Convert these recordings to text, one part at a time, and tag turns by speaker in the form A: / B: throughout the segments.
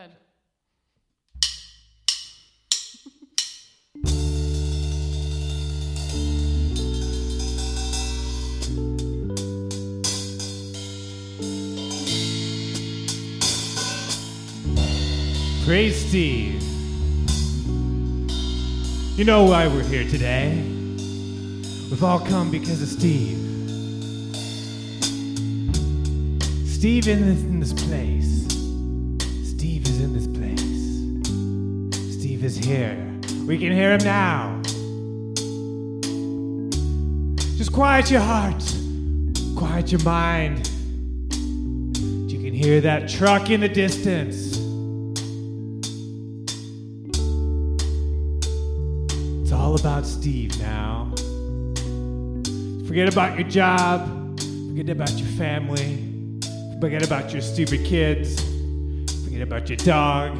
A: ahead.
B: Praise Steve. You know why we're here today. We've all come because of Steve. Steve in this, in this place. Steve is here. We can hear him now. Just quiet your heart, quiet your mind. You can hear that truck in the distance. It's all about Steve now. Forget about your job. Forget about your family. Forget about your stupid kids. Forget about your dog.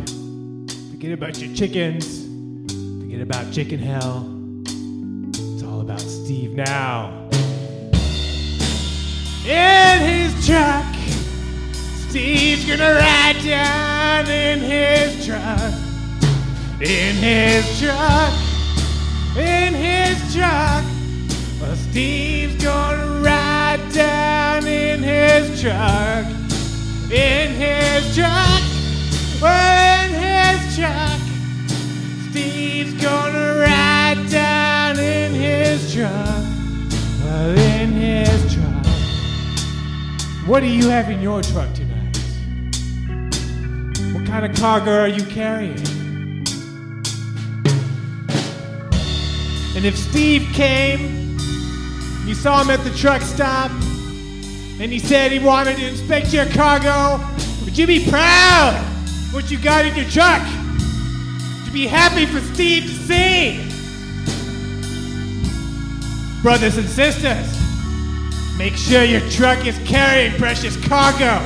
B: Forget about your chickens. Forget about chicken hell. It's all about Steve now. In his truck, Steve's gonna ride down in his truck. In his truck in his truck. Well, Steve's gonna ride down in his truck. In his truck. What do you have in your truck tonight? What kind of cargo are you carrying? And if Steve came, you saw him at the truck stop, and he said he wanted to inspect your cargo, would you be proud of what you got in your truck? Would you be happy for Steve to see? Brothers and sisters, make sure your truck is carrying precious cargo.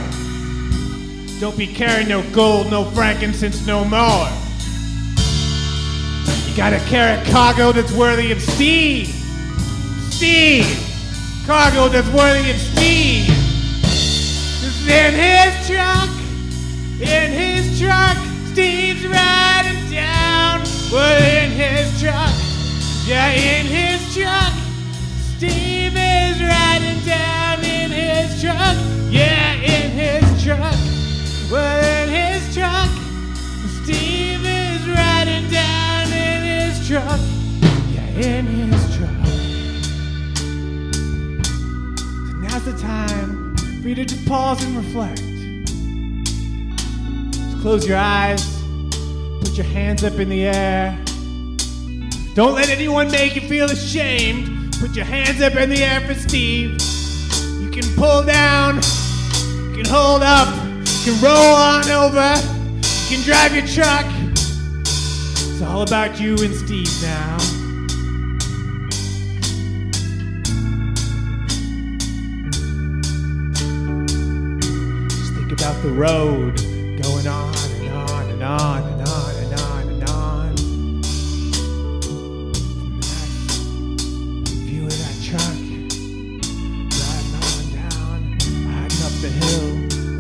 B: Don't be carrying no gold, no frankincense, no more. You gotta carry cargo that's worthy of Steve. Steve! Cargo that's worthy of Steve. This is in his truck. In his truck. Steve's riding in his truck. So now's the time for you to just pause and reflect. Just close your eyes. Put your hands up in the air. Don't let anyone make you feel ashamed. Put your hands up in the air for Steve. You can pull down. You can hold up. You can roll on over. You can drive your truck. It's all about you and Steve now. About the road going on and on and on and on and on and on. View of that truck. Riding on down, riding up the hill,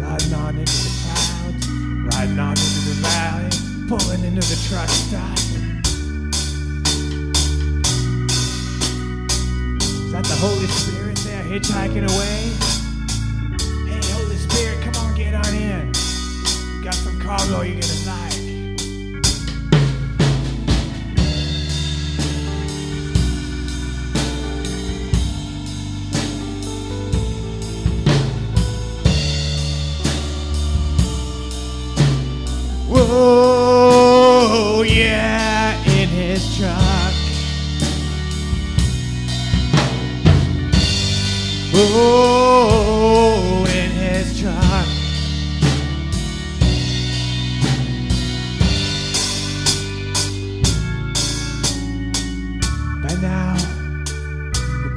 B: riding on into the clouds, riding on into the valley, pulling into the truck stop. Is that the Holy Spirit there hitchhiking away? Got some you're gonna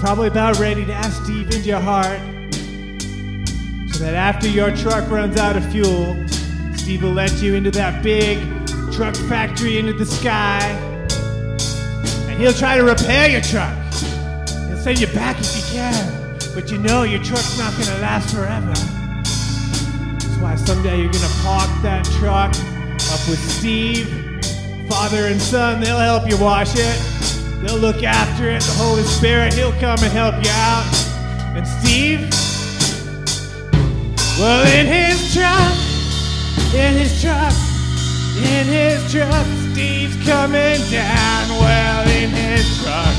B: probably about ready to ask Steve into your heart so that after your truck runs out of fuel, Steve will let you into that big truck factory into the sky. And he'll try to repair your truck. He'll send you back if he can. But you know your truck's not gonna last forever. That's why someday you're gonna park that truck up with Steve, father and son. They'll help you wash it. They'll look after it. The Holy Spirit, He'll come and help you out. And Steve, well, in his truck, in his truck, in his truck, Steve's coming down. Well, in his truck,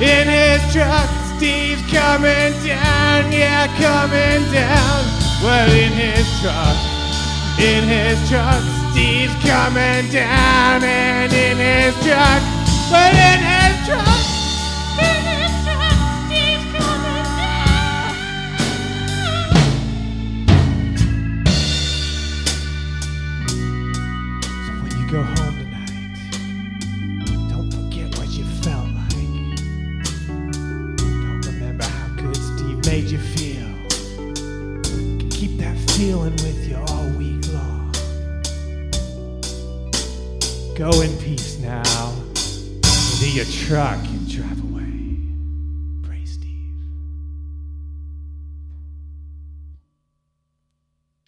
B: in his truck, Steve's coming down. Yeah, coming down. Well, in his truck, in his truck, Steve's coming down. And in his truck, well, in his truck, in his truck, Steve's coming down. So when you go home tonight, don't forget what you felt like. Don't remember how good Steve made you feel. Keep that feeling with you all week long. Go in peace now. Into your truck and drive away.